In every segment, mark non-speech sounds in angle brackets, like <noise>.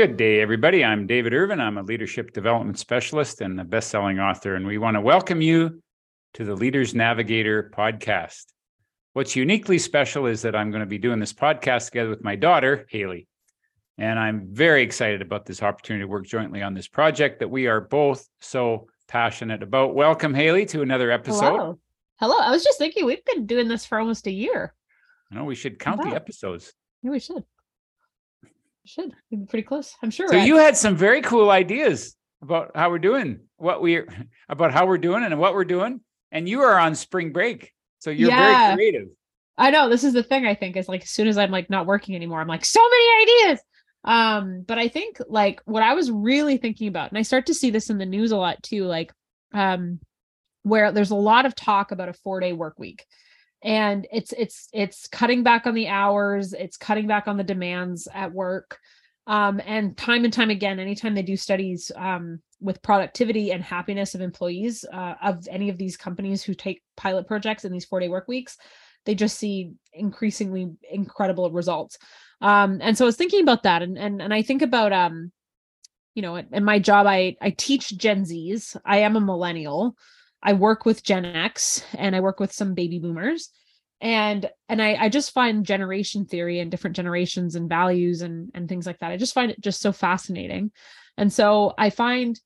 Good day, everybody. I'm David Irvine. I'm a leadership development specialist and a best-selling author, and we want to welcome you to the Leaders Navigator podcast. What's uniquely special is that I'm going to be doing this podcast together with my daughter, Hayley. And I'm very excited about this opportunity to work jointly on this project that we are both so passionate about. Welcome, Hayley, to another episode. Hello. Hello. I was just thinking we've been doing this for almost a year. I know we should count the episodes. Yeah, we should. We should. Be pretty close. I'm sure. So you had some very cool ideas about how we're doing, what we're about how we're doing and what we're doing. And you are on spring break. So you're Yeah. very creative. I know this is the thing I think is like as soon as I'm like not working anymore, I'm like so many ideas. Um, but I think like what I was really thinking about, and I start to see this in the news a lot too, like um where there's a lot of talk about a four-day work week. And it's it's it's cutting back on the hours, it's cutting back on the demands at work. Um, and time and time again, anytime they do studies um, with productivity and happiness of employees uh, of any of these companies who take pilot projects in these four day work weeks, they just see increasingly incredible results. Um, and so I was thinking about that, and and and I think about um, you know, in my job, I I teach Gen Zs. I am a millennial. I work with Gen X, and I work with some baby boomers. And and I, I just find generation theory and different generations and values and and things like that i just find it just so fascinating. And so i find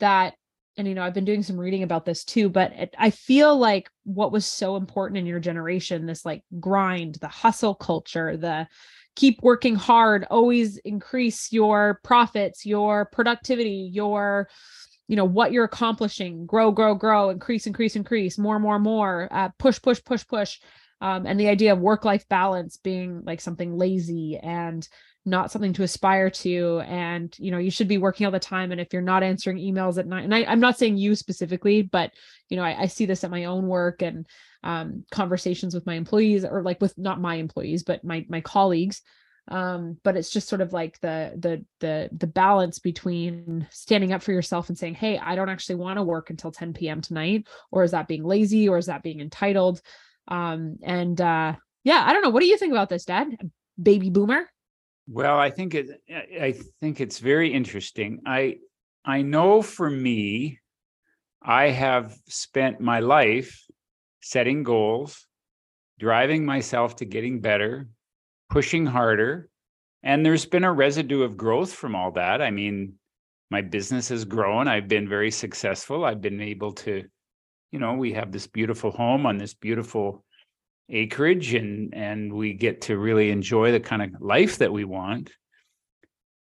that and you know i've been doing some reading about this too but it, i feel like what was so important in your generation this like grind the hustle culture the keep working hard always increase your profits your productivity your you know what you're accomplishing grow grow grow increase increase increase more more more uh, push push push push. Um, and the idea of work life balance being like something lazy and not something to aspire to. And you know you should be working all the time. And if you're not answering emails at night and I, i'm not saying you specifically but you know I, I see this at my own work and um, conversations with my employees or like with not my employees but my my colleagues um but it's just sort of like the the the the balance between standing up for yourself and saying hey i don't actually want to work until 10 p.m tonight or is that being lazy or is that being entitled? Um and uh yeah i don't know. What do you think about this dad? Baby boomer? Well, I think it I- think it's very interesting. I I know for me, I have spent my life setting goals, driving myself to getting better, pushing harder, and there's been a residue of growth from all that. I mean, my business has grown. I've been very successful. I've been able to, you know, we have this beautiful home on this beautiful acreage and and we get to really enjoy the kind of life that we want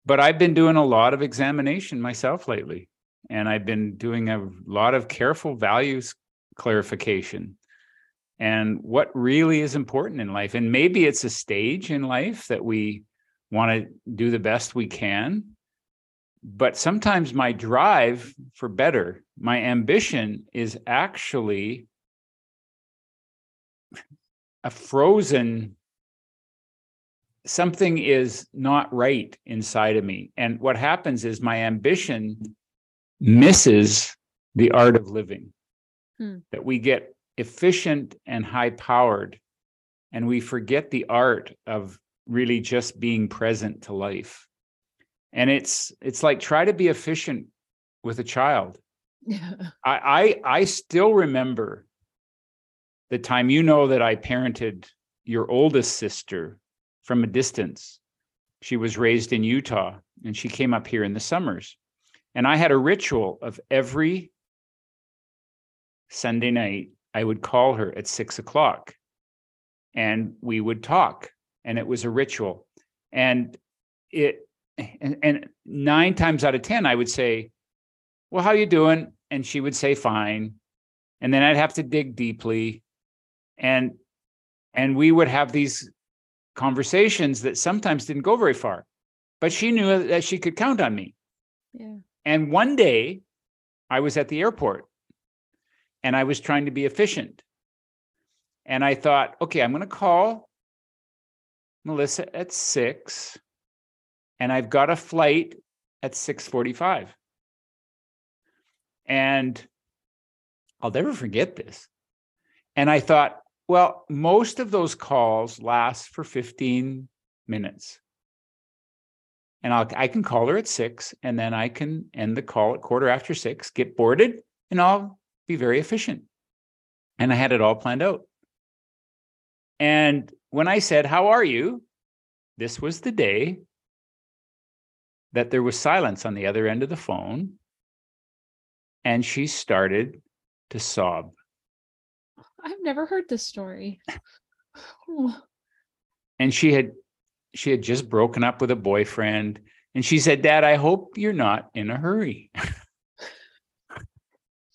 but i've been doing a lot of examination myself lately and i've been doing a lot of careful values clarification and what really is important in life. And maybe it's a stage in life that we want to do the best we can but sometimes my drive for better my ambition is actually a frozen something is not right inside of me. And what happens is my ambition misses the art of living. Hmm. that we get efficient and high powered and we forget the art of really just being present to life and it's it's like try to be efficient with a child yeah <laughs> I, I I still remember the time you know that I parented your oldest sister from a distance. She was raised in Utah and she came up here in the summers. And I had a ritual of every Sunday night, I would call her at six o'clock and we would talk. And it was a ritual. And it and, and nine times out of ten, I would say, well, how you doing? And she would say, fine. And then I'd have to dig deeply. And and we would have these conversations that sometimes didn't go very far. But she knew that she could count on me. yeah And one day I was at the airport and I was trying to be efficient. And I thought, okay, I'm going to call Melissa at six and I've got a flight at 645. And I'll never forget this. And I thought, well, most of those calls last for 15 minutes. and I'll I can call her at six, and then I can end the call at quarter after six, get boarded, and I'll be very efficient. And I had it all planned out. And when I said, How are you? This was the day that there was silence on the other end of the phone. And she started to sob. I've never heard this story. <laughs> and she had she had just broken up with a boyfriend and she said dad i hope you're not in a hurry <laughs>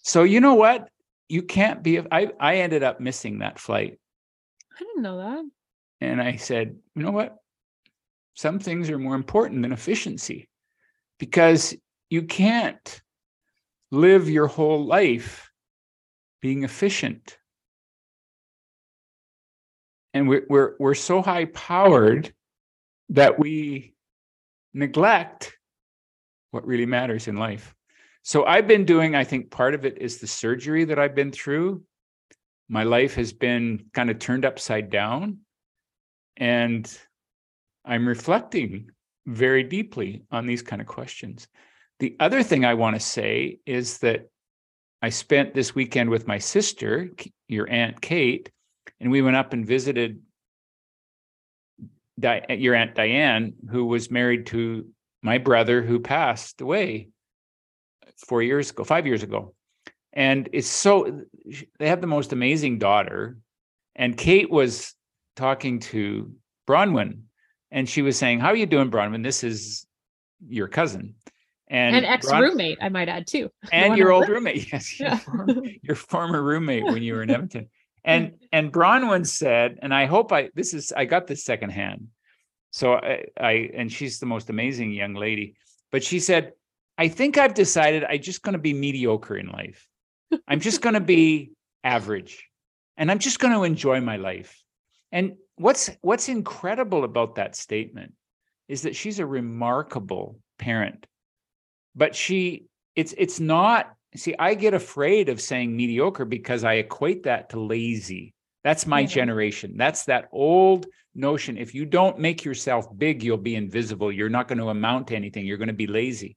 so you know what you can't be i i ended up missing that flight I didn't know that. and i said you know what some things are more important than efficiency because you can't live your whole life being efficient and we're we're we're so high powered that we neglect what really matters in life. So I've been doing I think part of it is the surgery that I've been through. My life has been kind of turned upside down and I'm reflecting very deeply on these kind of questions. The other thing I want to say is that I spent this weekend with my sister, your aunt Kate, and we went up and visited Di- your aunt Diane, who was married to my brother who passed away four years ago, five years ago. And it's so they have the most amazing daughter. And Kate was talking to Bronwyn, and she was saying, "How are you doing, Bronwyn? This is your cousin." And, and ex roommate, I might add too. <laughs> And your old roommate, <laughs> yes, your, former, your former roommate when you were in Edmonton <laughs> and and Bronwyn said, and I hope I this is I got this secondhand. So I, I and she's the most amazing young lady. But she said, I think I've decided I'm just going to be mediocre in life. I'm just going to be <laughs> average, and I'm just going to enjoy my life. And what's what's incredible about that statement is that she's a remarkable parent, but she it's it's not see, I get afraid of saying mediocre because I equate that to lazy. That's my yeah. generation. That's that old notion. If you don't make yourself big, you'll be invisible. You're not going to amount to anything. You're going to be lazy.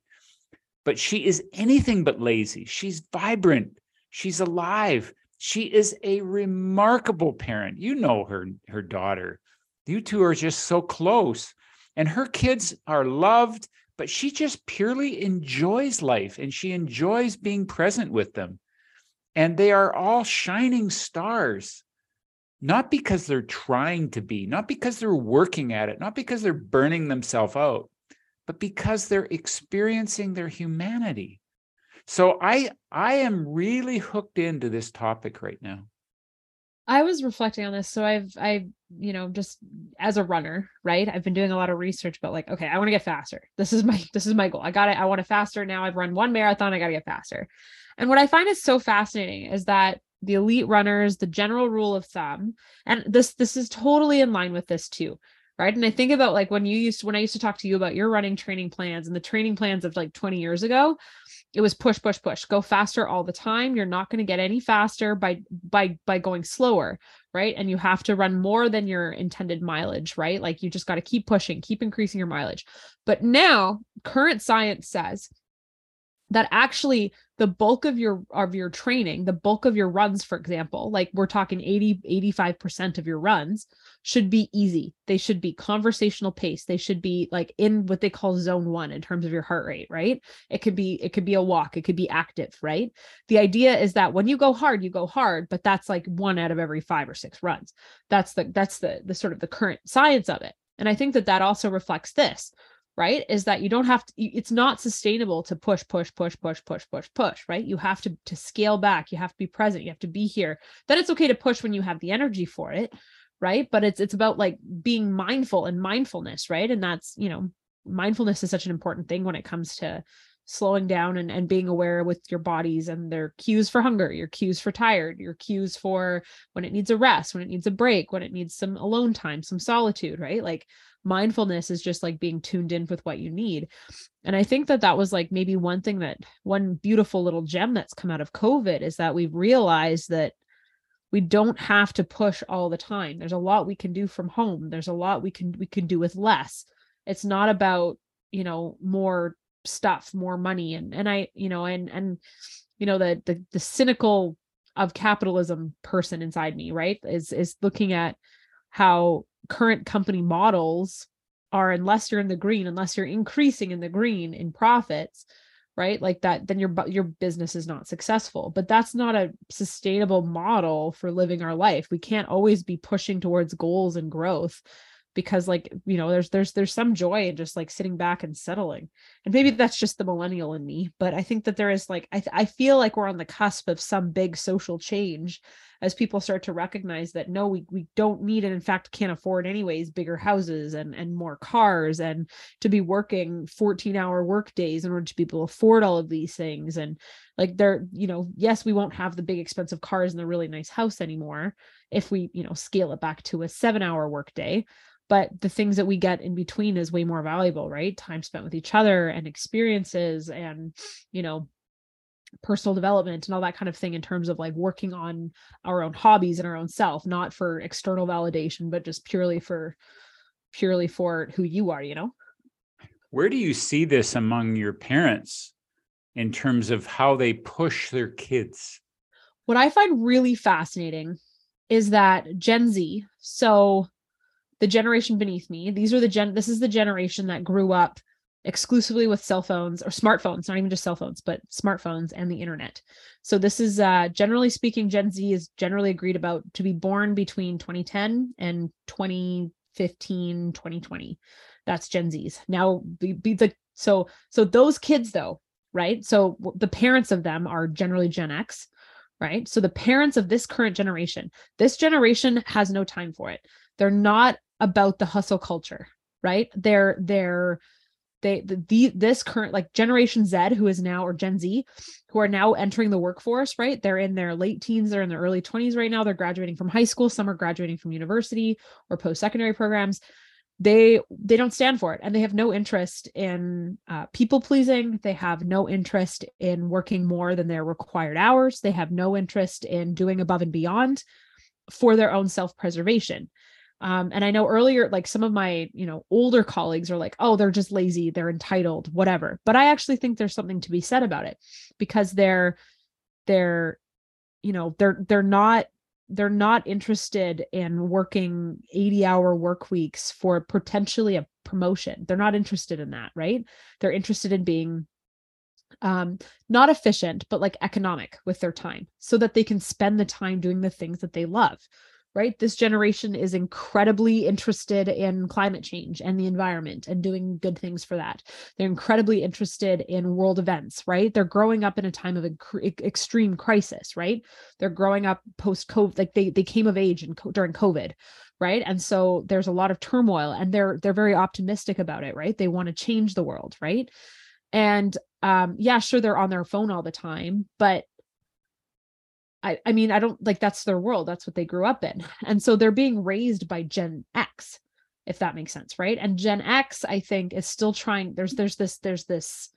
But she is anything but lazy. She's vibrant. She's alive. She is a remarkable parent. You know her, her daughter. You two are just so close. And her kids are loved but she just purely enjoys life and she enjoys being present with them. And they are all shining stars, not because they're trying to be, not because they're working at it, not because they're burning themselves out, but because they're experiencing their humanity. So I I am really hooked into this topic right now. I was reflecting on this. So I've, I, you know, just as a runner, right? I've been doing a lot of research, but like, okay, I want to get faster. This is my, this is my goal. I got it. I want to faster now. I've run one marathon. I got to get faster. And what I find is so fascinating is that the elite runners, the general rule of thumb, and this, this is totally in line with this too right? And i think about like when you used when i used to talk to you about your running training plans and the training plans of like 20 years ago it was push push push go faster all the time. You're not going to get any faster by by by going slower right? And you have to run more than your intended mileage right? Like you just got to keep pushing keep increasing your mileage. But now current science says that actually the bulk of your of your training the bulk of your runs for example like we're talking 80 85% of your runs should be easy. They should be conversational pace. They should be like in what they call zone 1 in terms of your heart rate right? It could be it could be a walk. It could be active right? The idea is that when you go hard you go hard but that's like one out of every 5 or 6 runs. That's the that's the the sort of the current science of it. And i think that that also reflects this right is that you don't have to it's not sustainable to push push push push push push push right? You have to to scale back you have to be present you have to be here. Then it's okay to push when you have the energy for it right? But it's it's about like being mindful and mindfulness right? And that's you know mindfulness is such an important thing when it comes to slowing down and, and being aware with your bodies and their cues for hunger your cues for tired your cues for when it needs a rest when it needs a break when it needs some alone time some solitude right? Like mindfulness is just like being tuned in with what you need. And i think that that was like maybe one thing that one beautiful little gem that's come out of covid is that we've realized that we don't have to push all the time. There's a lot we can do from home. There's a lot we can we can do with less. It's not about you know more stuff more money and and i you know and and you know the the, the cynical of capitalism person inside me right is is looking at how current company models are unless you're in the green unless you're increasing in the green in profits right like that then your your business is not successful. But that's not a sustainable model for living our life. We can't always be pushing towards goals and growth because like you know there's there's there's some joy in just like sitting back and settling. And maybe that's just the millennial in me but i think that there is like i i feel like we're on the cusp of some big social change as people start to recognize that no we we don't need and in fact can't afford anyways bigger houses and and more cars and to be working 14 hour work days in order to be able to afford all of these things. And like they're you know yes we won't have the big expensive cars and the really nice house anymore if we you know scale it back to a 7 hour work day but the things that we get in between is way more valuable right? Time spent with each other and experiences and you know personal development and all that kind of thing in terms of like working on our own hobbies and our own self not for external validation but just purely for purely for who you are you know? Where do you see this among your parents in terms of how they push their kids? What i find really fascinating is that gen z so the generation beneath me. These are the gen this is the generation that grew up exclusively with cell phones or smartphones not even just cell phones but smartphones and the internet. So this is uh generally speaking gen z is generally agreed about to be born between 2010 and 2015 2020 that's gen z's. Now be, be the so so those kids though right? So the parents of them are generally gen x right? So the parents of this current generation this generation has no time for it. They're not about the hustle culture, right? They're they're they the, the this current like generation Z who is now or Gen Z who are now entering the workforce, right? They're in their late teens, they're in their early 20s right now. They're graduating from high school, some are graduating from university or post-secondary programs. They they don't stand for it and they have no interest in uh, people pleasing. They have no interest in working more than their required hours. They have no interest in doing above and beyond for their own self-preservation um, and I know earlier, like some of my, you know, older colleagues are like, oh, they're just lazy, they're entitled, whatever. But I actually think there's something to be said about it because they're, they're, you know, they're, they're not, they're not interested in working 80 hour work weeks for potentially a promotion. They're not interested in that, right? They're interested in being um not efficient but like economic with their time so that they can spend the time doing the things that they love right? This generation is incredibly interested in climate change and the environment and doing good things for that. They're incredibly interested in world events, right? They're growing up in a time of extreme crisis, right? They're growing up post COVID, like they they came of age in, during COVID, right? And so there's a lot of turmoil, and they're they're very optimistic about it, right? They want to change the world, right? And um, yeah, sure, they're on their phone all the time, but I, I mean, I don't like that's their world. That's what they grew up in. <laughs> And so they're being raised by Gen X, if that makes sense, right? And Gen X, I think, is still trying, there's there's this, there's this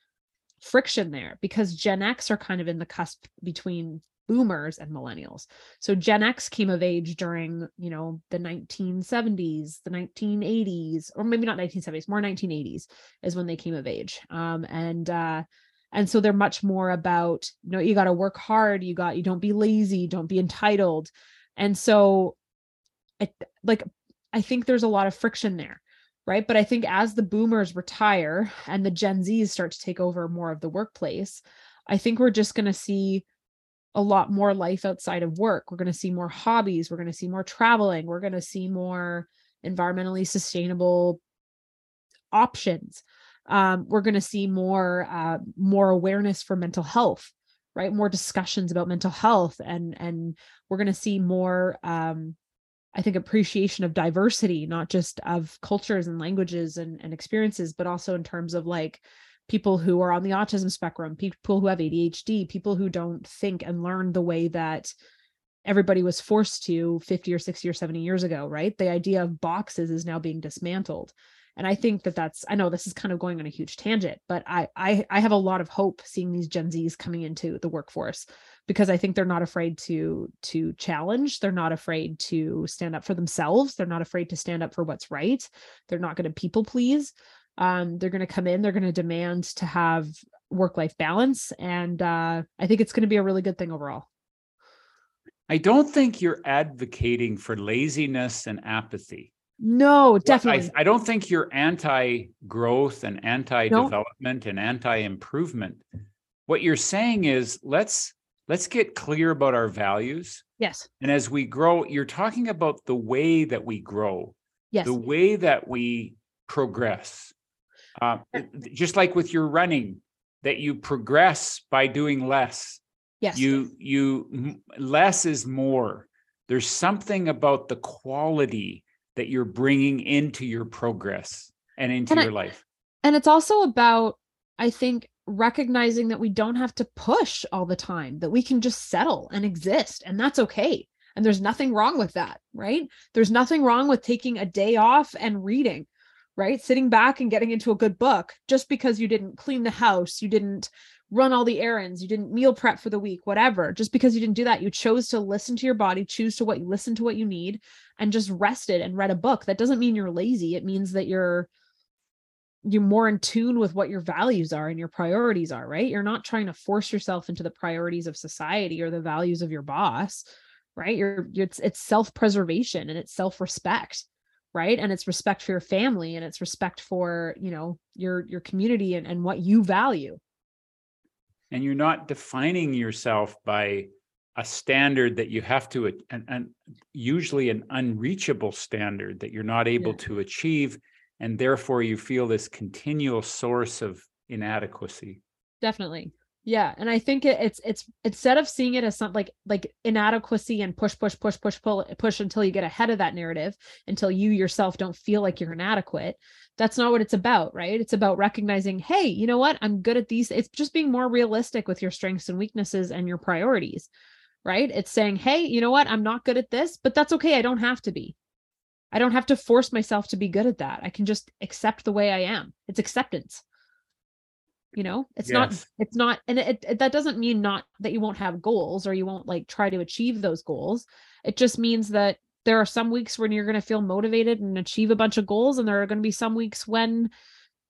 friction there because Gen X are kind of in the cusp between boomers and millennials. So Gen X came of age during, you know, the 1970s, the 1980s, or maybe not 1970s, more 1980s is when they came of age. Um, and uh, and so they're much more about you know you got to work hard you got you don't be lazy don't be entitled. And so I, like i think there's a lot of friction there right? But i think as the boomers retire and the gen z's start to take over more of the workplace i think we're just going to see a lot more life outside of work. We're going to see more hobbies we're going to see more traveling we're going to see more environmentally sustainable options um, we're going to see more uh, more awareness for mental health right? More discussions about mental health and and we're going to see more um, i think appreciation of diversity not just of cultures and languages and, and experiences but also in terms of like people who are on the autism spectrum people who have adhd people who don't think and learn the way that everybody was forced to 50 or 60 or 70 years ago right? The idea of boxes is now being dismantled and i think that that's i know this is kind of going on a huge tangent but i i, I have a lot of hope seeing these gen z's coming into the workforce because i think they're not afraid to to challenge they're not afraid to stand up for themselves they're not afraid to stand up for what's right they're not going to people please Um, they're going to come in, they're going to demand to have work life balance. And uh, I think it's going to be a really good thing overall. I don't think you're advocating for laziness and apathy. No, definitely. I, I don't think you're anti growth and anti development and anti improvement. What you're saying is let's let's get clear about our values. Yes. And as we grow, you're talking about the way that we grow. Yes. The way that we progress. Uh, just like with your running, that you progress by doing less. Yes. You you less is more. There's something about the quality that you're bringing into your progress and into and your I, life. And it's also about, I think, recognizing that we don't have to push all the time, that we can just settle and exist, and that's okay. And there's nothing wrong with that, right? There's nothing wrong with taking a day off and reading, right? Sitting back and getting into a good book just because you didn't clean the house, you didn't run all the errands, you didn't meal prep for the week, whatever. Just because you didn't do that, you chose to listen to your body, choose to what you listen to what you need, and just rested and read a book. That doesn't mean you're lazy. It means that you're you're more in tune with what your values are and your priorities are, right? You're not trying to force yourself into the priorities of society or the values of your boss, right? You're, you're it's, it's self-preservation and it's self-respect right? And it's respect for your family and it's respect for you know your your community and, and what you value. And you're not defining yourself by a standard that you have to and, and usually an unreachable standard that you're not able yeah. to achieve and therefore you feel this continual source of inadequacy. Definitely yeah and i think it, it's it's instead of seeing it as something like like inadequacy and push push push push pull push until you get ahead of that narrative until you yourself don't feel like you're inadequate that's not what it's about, right? It's about recognizing, hey, you know what? I'm good at these. It's just being more realistic with your strengths and weaknesses and your priorities, right? It's saying, hey, you know what? I'm not good at this, but that's okay. I don't have to be. I don't have to force myself to be good at that. I can just accept the way I am. It's acceptance. You know, it's yes. not, it's not, and it, it, that doesn't mean not that you won't have goals or you won't like try to achieve those goals. It just means that there are some weeks when you're going to feel motivated and achieve a bunch of goals and there are going to be some weeks when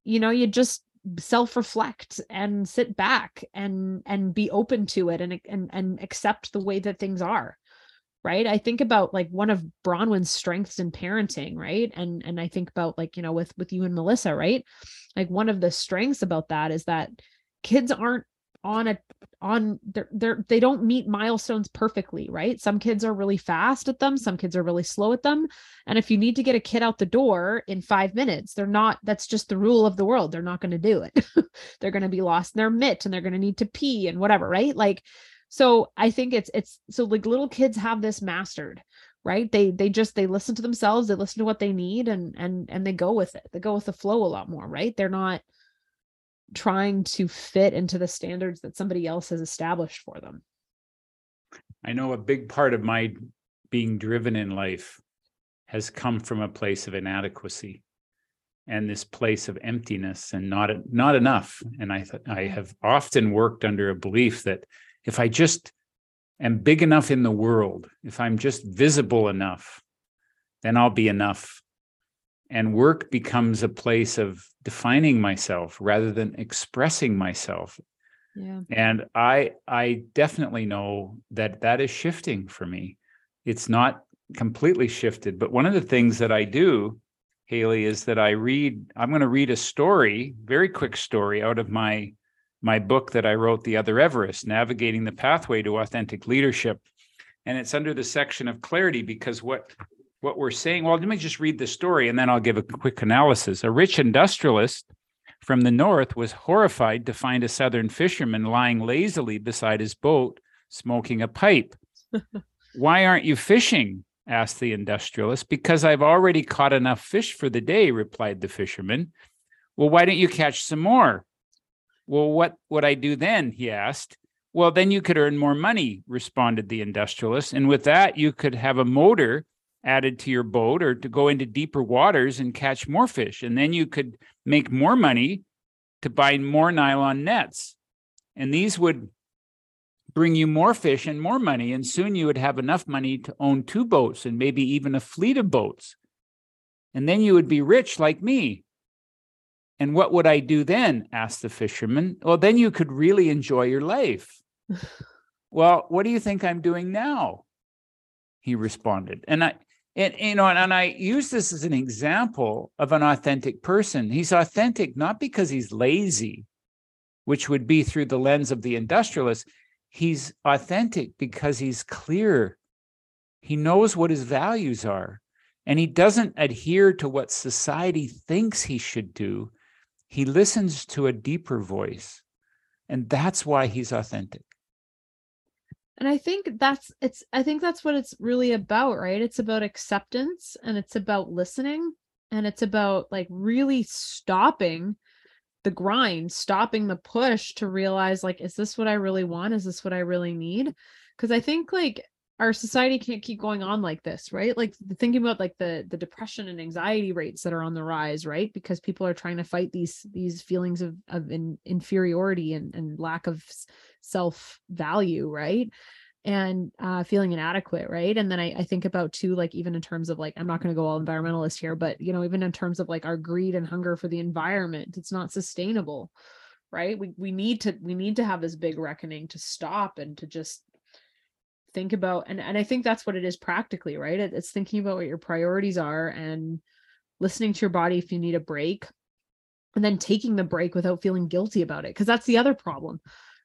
you know you just self-reflect and sit back and and be open to it and and and accept the way that things are right? I think about like one of bronwyn's strengths in parenting right? And and i think about like you know with with you and melissa right? Like one of the strengths about that is that kids aren't on a on they're, they're they don't meet milestones perfectly right? Some kids are really fast at them some kids are really slow at them. And if you need to get a kid out the door in five minutes they're not that's just the rule of the world. They're not going to do it. <laughs> They're going to be lost in their mitt and they're going to need to pee and whatever right? Like so i think it's it's so like little kids have this mastered right? They they just they listen to themselves they listen to what they need and and and they go with it. They go with the flow a lot more right? They're not trying to fit into the standards that somebody else has established for them. I know a big part of my being driven in life has come from a place of inadequacy and this place of emptiness and not not enough. And i th- i mm-hmm. have often worked under a belief that if i just am big enough in the world if i'm just visible enough then i'll be enough. And work becomes a place of defining myself rather than expressing myself. Yeah. and i i definitely know that that is shifting for me. It's not completely shifted but one of the things that i do hayley is that i read i'm going to read a story very quick story out of my my book that i wrote the other everest navigating the pathway to authentic leadership and it's under the section of clarity because what what we're saying. Well, let me just read the story and then I'll give a quick analysis. A rich industrialist from the north was horrified to find a southern fisherman lying lazily beside his boat, smoking a pipe. <laughs> Why aren't you fishing? asked the industrialist. Because I've already caught enough fish for the day, replied the fisherman. Well, why don't you catch some more? Well, what would I do then? he asked. Well, then you could earn more money, responded the industrialist. And with that, you could have a motor added to your boat or to go into deeper waters and catch more fish. And then you could make more money to buy more nylon nets. And these would bring you more fish and more money. And soon you would have enough money to own two boats and maybe even a fleet of boats. And then you would be rich like me. And what would I do then? asked the fisherman. Well, then you could really enjoy your life. <laughs> well, what do you think I'm doing now? He responded. And I, and you know, and, and I use this as an example of an authentic person. He's authentic not because he's lazy, which would be through the lens of the industrialist. He's authentic because he's clear. He knows what his values are, and he doesn't adhere to what society thinks he should do. He listens to a deeper voice. And that's why he's authentic. And I think that's it's I think that's what it's really about, right? It's about acceptance and it's about listening and it's about like really stopping the grind, stopping the push to realize like is this what I really want? Is this what I really need? Cuz I think like our society can't keep going on like this right? Like thinking about like the the depression and anxiety rates that are on the rise right? Because people are trying to fight these these feelings of of in, inferiority and and lack of self value right? And uh, feeling inadequate right? And then I, I think about too like even in terms of like i'm not going to go all environmentalist here but you know even in terms of like our greed and hunger for the environment it's not sustainable right? We we need to we need to have this big reckoning to stop and to just think about and, and i think that's what it is practically right? It, it's thinking about what your priorities are and listening to your body if you need a break and then taking the break without feeling guilty about it because that's the other problem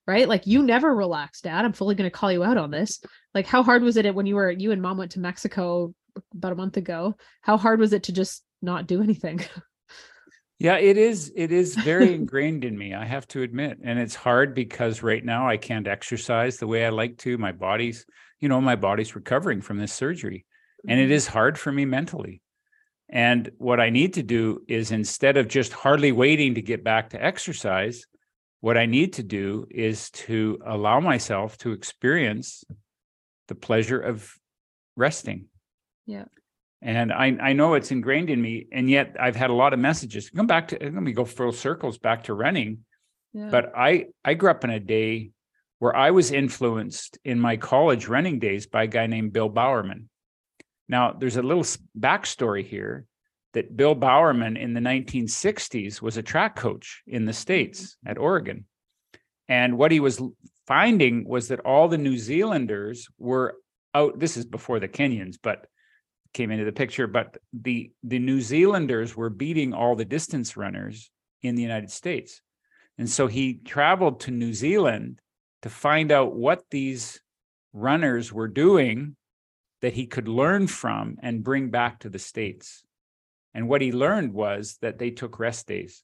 right? Like you never relaxed dad. I'm fully going to call you out on this. Like how hard was it when you were you and mom went to mexico about a month ago? How hard was it to just not do anything <laughs> Yeah, it is. It is very <laughs> ingrained in me, I have to admit. And it's hard because right now I can't exercise the way I like to. My body's, you know, my body's recovering from this surgery. And it Mm-hmm. hard for me mentally. And what I need to do is instead of just hardly waiting to get back to exercise, what I need to do is to allow myself to experience the pleasure of resting. Yeah. And I, I know it's ingrained in me. And yet I've had a lot of messages. Come back to let me go full circles back to running. yeah. But I I grew up in a day where I was influenced in my college running days by a guy named Bill Bowerman. Now, there's a little backstory here that Bill Bowerman in the 1960s was a track coach in the States mm-hmm. at Oregon. And what he was finding was that all the New Zealanders were out. This is before the Kenyans, but came into the picture. But the the New Zealanders were beating all the distance runners in the United States. And so he traveled to New Zealand to find out what these runners were doing that he could learn from and bring back to the States. And what he learned was that they took rest days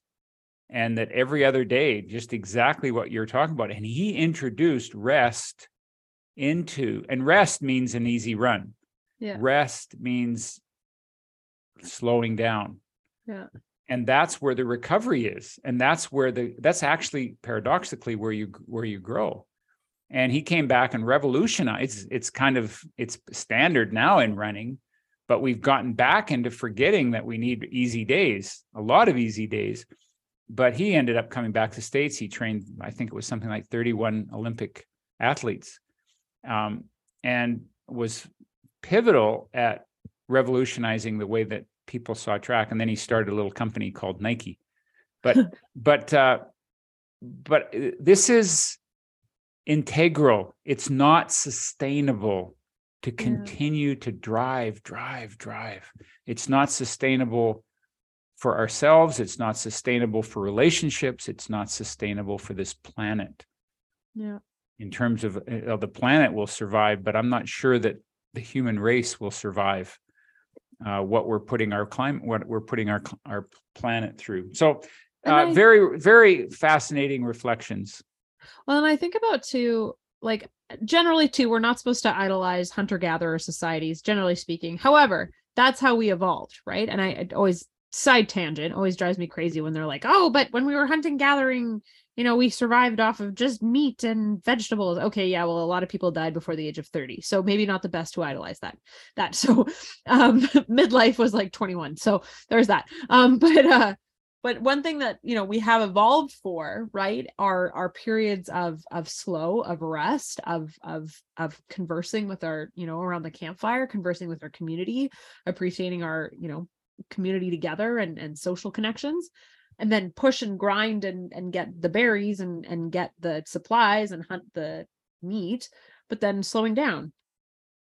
and that every other day, just exactly what you're talking about. And he introduced rest into, and rest means an easy run. Yeah. Rest means slowing down. Yeah. And that's where the recovery is and that's where the that's actually paradoxically where you where you grow. And he came back and revolutionized it's, it's kind of it's standard now in running but we've gotten back into forgetting that we need easy days a lot of easy days. But he ended up coming back to states. He trained i think it was something like 31 olympic athletes um, and was pivotal at revolutionizing the way that people saw track and then he started a little company called nike. But <laughs> but uh but uh, this is integral. It's not sustainable to Yeah. continue to drive drive drive. It's not sustainable for ourselves. It's not sustainable for relationships. It's not sustainable for this planet. Yeah. In terms of uh, the planet will survive, but I'm not sure that the human race will survive uh, what we're putting our climate, what we're putting our our planet through. So, uh, I- very very fascinating reflections. Well, and I think about too, like generally too, we're not supposed to idolize hunter-gatherer societies, generally speaking. However, that's how we evolved, right? And I always side tangent always drives me crazy when they're like, oh, but when we were hunting gathering, you know, we survived off of just meat and vegetables. Okay, yeah, well, a lot of people died before the age of 30. So maybe not the best to idolize that. That <laughs> so um <laughs> midlife was like 21. So there's that. Um, <laughs> but uh but one thing that you know we have evolved for right are our periods of of slow of rest of of of conversing with our you know around the campfire conversing with our community appreciating our you know community together and and social connections and then push and grind and and get the berries and and get the supplies and hunt the meat but then slowing down.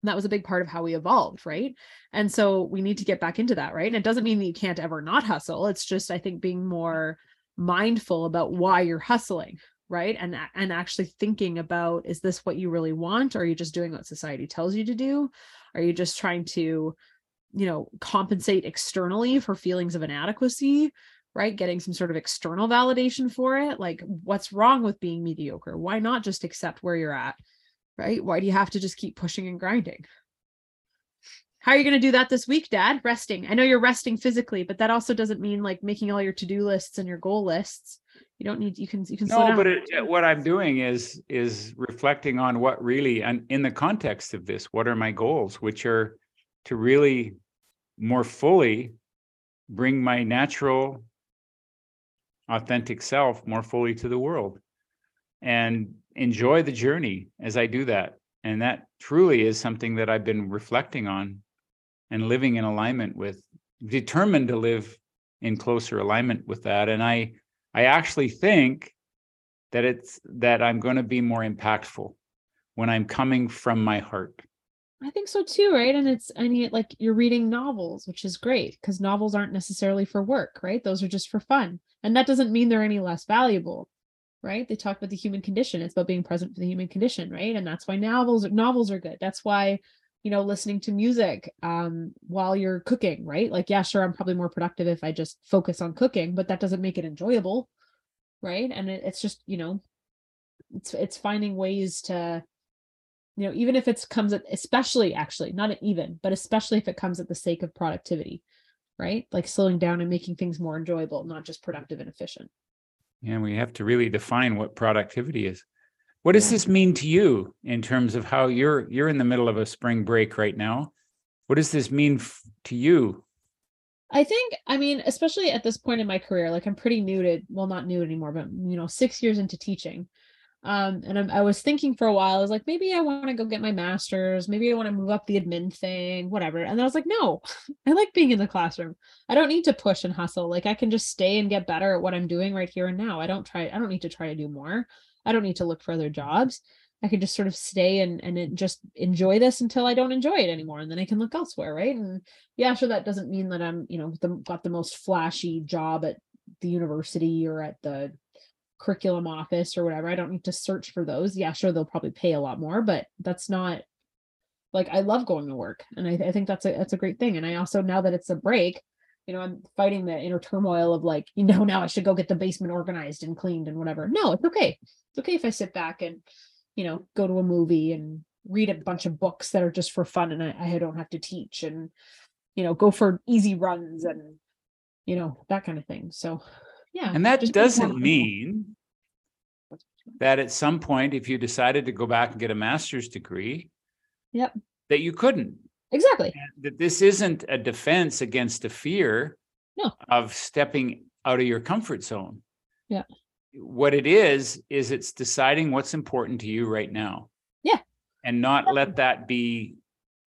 And that was a big part of how we evolved right? And so we need to get back into that right? And it doesn't mean that you can't ever not hustle. It's just i think being more mindful about why you're hustling right? And and actually thinking about is this what you really want? Are you just doing what society tells you to do? Are you just trying to you know compensate externally for feelings of inadequacy right? Getting some sort of external validation for it like what's wrong with being mediocre? Why not just accept where you're at right? Why do you have to just keep pushing and grinding? How are you going to do that this week dad? Resting. I know you're resting physically but that also doesn't mean like making all your to-do lists and your goal lists. You don't need you can you can No, but it, what I'm doing is is reflecting on what really and in the context of this, what are my goals, which are to really more fully bring my natural authentic self more fully to the world and enjoy the journey as I do that. And that truly is something that I've been reflecting on and living in alignment with, determined to live in closer alignment with that. And I I actually think that it's that I'm going to be more impactful when I'm coming from my heart. I think so too, right? And it's I mean like you're reading novels, which is great because novels aren't necessarily for work, right? Those are just for fun. And that doesn't mean they're any less valuable, right? They talk about the human condition. It's about being present for the human condition, right? And that's why novels novels are good. That's why you know listening to music um while you're cooking right like yeah sure i'm probably more productive if i just focus on cooking but that doesn't make it enjoyable right and it, it's just you know it's it's finding ways to you know even if it comes at especially actually not even but especially if it comes at the sake of productivity right like slowing down and making things more enjoyable not just productive and efficient And we have to really define what productivity is. What does Yeah. this mean to you in terms of how you're you're in the middle of a spring break right now? What does this mean f- to you? I think, I mean, especially at this point in my career, like I'm pretty new to, well, not new anymore, but you know, six years into teaching. Um, and I'm, I was thinking for a while, I was like, maybe I want to go get my master's, maybe I want to move up the admin thing, whatever. And I was like, no, <laughs> I like being in the classroom. I don't need to push and hustle. Like I can just stay and get better at what I'm doing right here and now. I don't try, I don't need to try to do more. I don't need to look for other jobs. I can just sort of stay and and just enjoy this until I don't enjoy it anymore, and then I can look elsewhere, right? And yeah, sure, that doesn't mean that I'm you know the, got the most flashy job at the university or at the curriculum office or whatever. I don't need to search for those. Yeah, sure, they'll probably pay a lot more, but that's not like I love going to work, and I, I think that's a that's a great thing. And I also now that it's a break, you know, I'm fighting the inner turmoil of like, you know, <laughs> now I should go get the basement organized and cleaned and whatever. No, it's okay. It's okay if I sit back and you know, go to a movie and read a bunch of books that are just for fun and I, I don't have to teach and, you know, go for easy runs and, you know, that kind of thing. So, yeah. And that just being more doesn't mean that at some point, if you decided to go back and get a master's degree, Yep. that you couldn't. Exactly. And That this isn't a defense against a fear No. of stepping out of your comfort zone. Yeah. What it is, is it's deciding what's important to you right now. Yeah. And not Exactly. let that be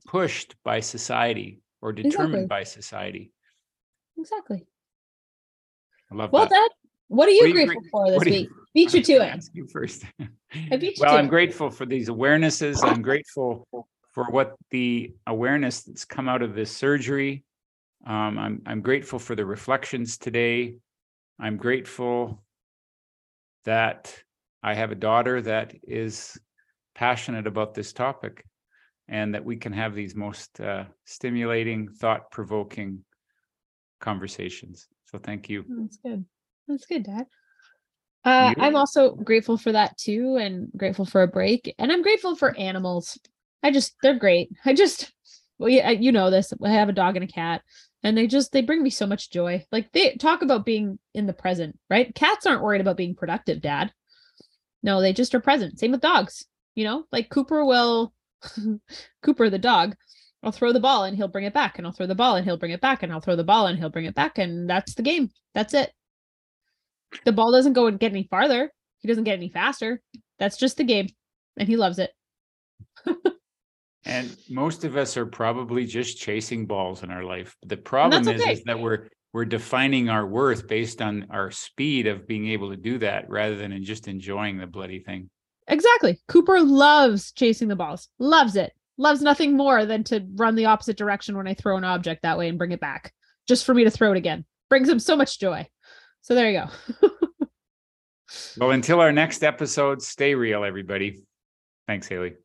pushed by society or determined Exactly. by society. Exactly. I love Well, that. Dad, what are you What are you grateful for this you- week? Beat you <laughs> to it. ask You first. <laughs> I beat you Well, I'm it. grateful for these awarenesses. I'm grateful for what the awareness that's come out of this surgery. Um, I'm I'm grateful for the reflections today. I'm grateful that I have a daughter that is passionate about this topic, and that we can have these most uh, stimulating, thought-provoking conversations. So thank you. That's good. That's good, Dad. Uh, I'm also grateful for that too, and grateful for a break. And I'm grateful for animals. I just, they're great. I just, well, yeah, you know this. I have a dog and a cat, and they just, they bring me so much joy. Like they talk about being in the present, right? Cats aren't worried about being productive, Dad. No, they just are present. Same with dogs. You know, like Cooper will, <laughs> Cooper the dog. I'll throw the ball and he'll bring it back, and I'll throw the ball and he'll bring it back, and I'll throw the ball and he'll bring it back, and that's the game. That's it. The ball doesn't go and get any farther. He doesn't get any faster. That's just the game, and he loves it. <laughs> And most of us are probably just chasing balls in our life. The problem is, okay. is that we're we're defining our worth based on our speed of being able to do that rather than in just enjoying the bloody thing. Exactly. Cooper loves chasing the balls. Loves it. Loves nothing more than to run the opposite direction when I throw an object that way and bring it back just for me to throw it again. Brings him so much joy. So there you go. <laughs> Well, until our next episode, stay real, everybody. Thanks, Hayley.